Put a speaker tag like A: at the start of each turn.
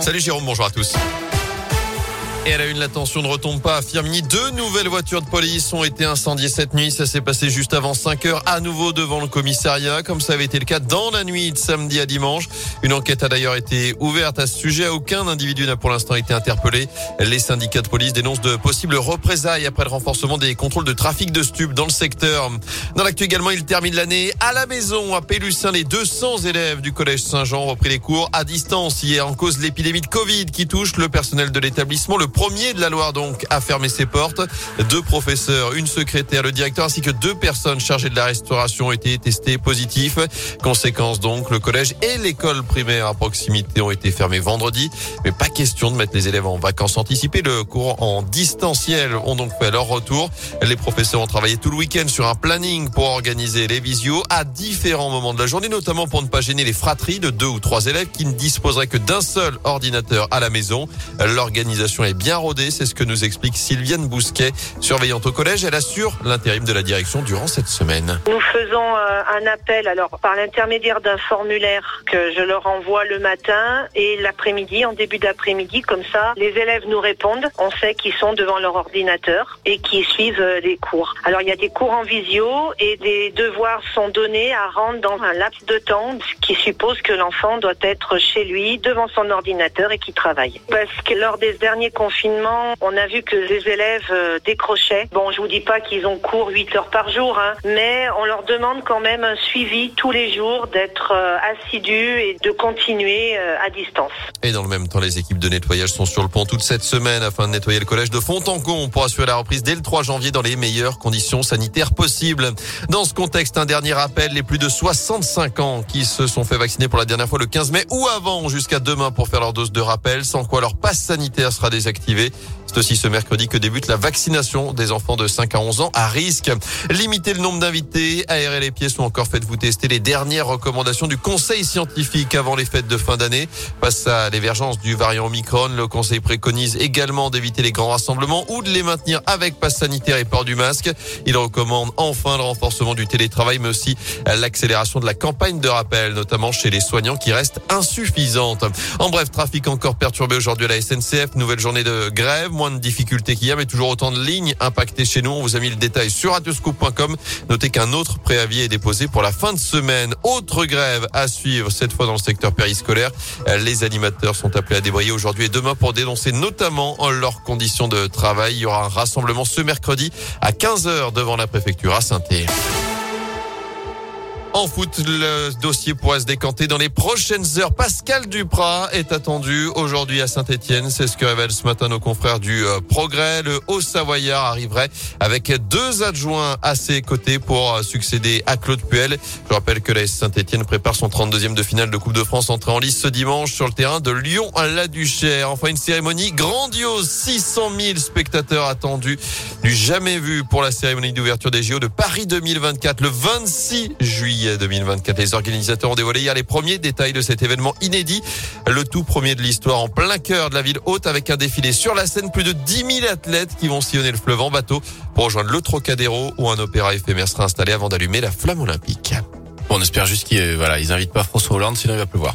A: Salut Jérôme, bonjour à tous. Et à la une, l'attention ne retombe pas à Firmini. Deux nouvelles voitures de police ont été incendiées cette nuit. Ça s'est passé juste avant 5 heures à nouveau devant le commissariat, comme ça avait été le cas dans la nuit de samedi à dimanche. Une enquête a d'ailleurs été ouverte à ce sujet. Aucun individu n'a pour l'instant été interpellé. Les syndicats de police dénoncent de possibles représailles après le renforcement des contrôles de trafic de stupes dans le secteur. Dans l'actu également, il termine l'année à la maison à Pélussin. Les 200 élèves du collège Saint-Jean ont repris les cours à distance hier en cause l'épidémie de Covid qui touche le personnel de l'établissement. Premier de la Loire donc a fermé ses portes. Deux professeurs, une secrétaire, le directeur ainsi que deux personnes chargées de la restauration ont été testés positifs. Conséquence donc, le collège et l'école primaire à proximité ont été fermés vendredi. Mais pas question de mettre les élèves en vacances anticipées. Le cours en distanciel ont donc fait leur retour. Les professeurs ont travaillé tout le week-end sur un planning pour organiser les visios à différents moments de la journée, notamment pour ne pas gêner les fratries de deux ou trois élèves qui ne disposeraient que d'un seul ordinateur à la maison. L'organisation est bien rodée, c'est ce que nous explique Sylviane Bousquet, surveillante au collège. Elle assure l'intérim de la direction durant cette semaine.
B: Nous faisons euh, un appel alors par l'intermédiaire d'un formulaire que je leur envoie le matin et l'après-midi, en début d'après-midi, comme ça, les élèves nous répondent. On sait qu'ils sont devant leur ordinateur et qu'ils suivent euh, les cours. Alors il y a des cours en visio et des devoirs sont donnés à rendre dans un laps de temps qui suppose que l'enfant doit être chez lui devant son ordinateur et qui travaille. Parce que lors des derniers on a vu que les élèves euh, décrochaient. Bon, je vous dis pas qu'ils ont cours 8 heures par jour, hein, mais on leur demande quand même un suivi tous les jours, d'être euh, assidus et de continuer euh, à distance.
A: Et dans le même temps, les équipes de nettoyage sont sur le pont toute cette semaine afin de nettoyer le collège de Fontancon pour assurer la reprise dès le 3 janvier dans les meilleures conditions sanitaires possibles. Dans ce contexte, un dernier rappel, les plus de 65 ans qui se sont fait vacciner pour la dernière fois le 15 mai ou avant jusqu'à demain pour faire leur dose de rappel, sans quoi leur passe sanitaire sera désactivé. C'est aussi ce mercredi que débute la vaccination des enfants de 5 à 11 ans à risque. Limiter le nombre d'invités, aérer les pièces ou encore faites-vous tester les dernières recommandations du conseil scientifique avant les fêtes de fin d'année. Face à l'émergence du variant Omicron, le conseil préconise également d'éviter les grands rassemblements ou de les maintenir avec passe sanitaire et port du masque. Il recommande enfin le renforcement du télétravail mais aussi l'accélération de la campagne de rappel, notamment chez les soignants qui reste insuffisante. En bref, trafic encore perturbé aujourd'hui à la SNCF, nouvelle journée de grève moins de difficultés qu'il y a, mais toujours autant de lignes impactées chez nous. On vous a mis le détail sur radioscoop.com. Notez qu'un autre préavis est déposé pour la fin de semaine. Autre grève à suivre, cette fois dans le secteur périscolaire. Les animateurs sont appelés à débrayer aujourd'hui et demain pour dénoncer notamment leurs conditions de travail. Il y aura un rassemblement ce mercredi à 15h devant la préfecture à saint en foot, le dossier pourrait se décanter dans les prochaines heures. Pascal Duprat est attendu aujourd'hui à Saint-Etienne. C'est ce que révèle ce matin nos confrères du euh, Progrès. Le Haut-Savoyard arriverait avec deux adjoints à ses côtés pour euh, succéder à Claude Puel. Je rappelle que la Saint-Etienne prépare son 32e de finale de Coupe de France entrée en lice ce dimanche sur le terrain de Lyon à la Duchère. Enfin, une cérémonie grandiose. 600 000 spectateurs attendus. Du jamais vu pour la cérémonie d'ouverture des JO de Paris 2024 le 26 juillet. 2024. Les organisateurs ont dévoilé hier les premiers détails de cet événement inédit. Le tout premier de l'histoire en plein cœur de la ville haute avec un défilé sur la scène. Plus de 10 000 athlètes qui vont sillonner le fleuve en bateau pour rejoindre le Trocadéro où un opéra éphémère sera installé avant d'allumer la flamme olympique.
C: on espère juste qu'ils voilà, ils invitent pas François Hollande sinon il va pleuvoir.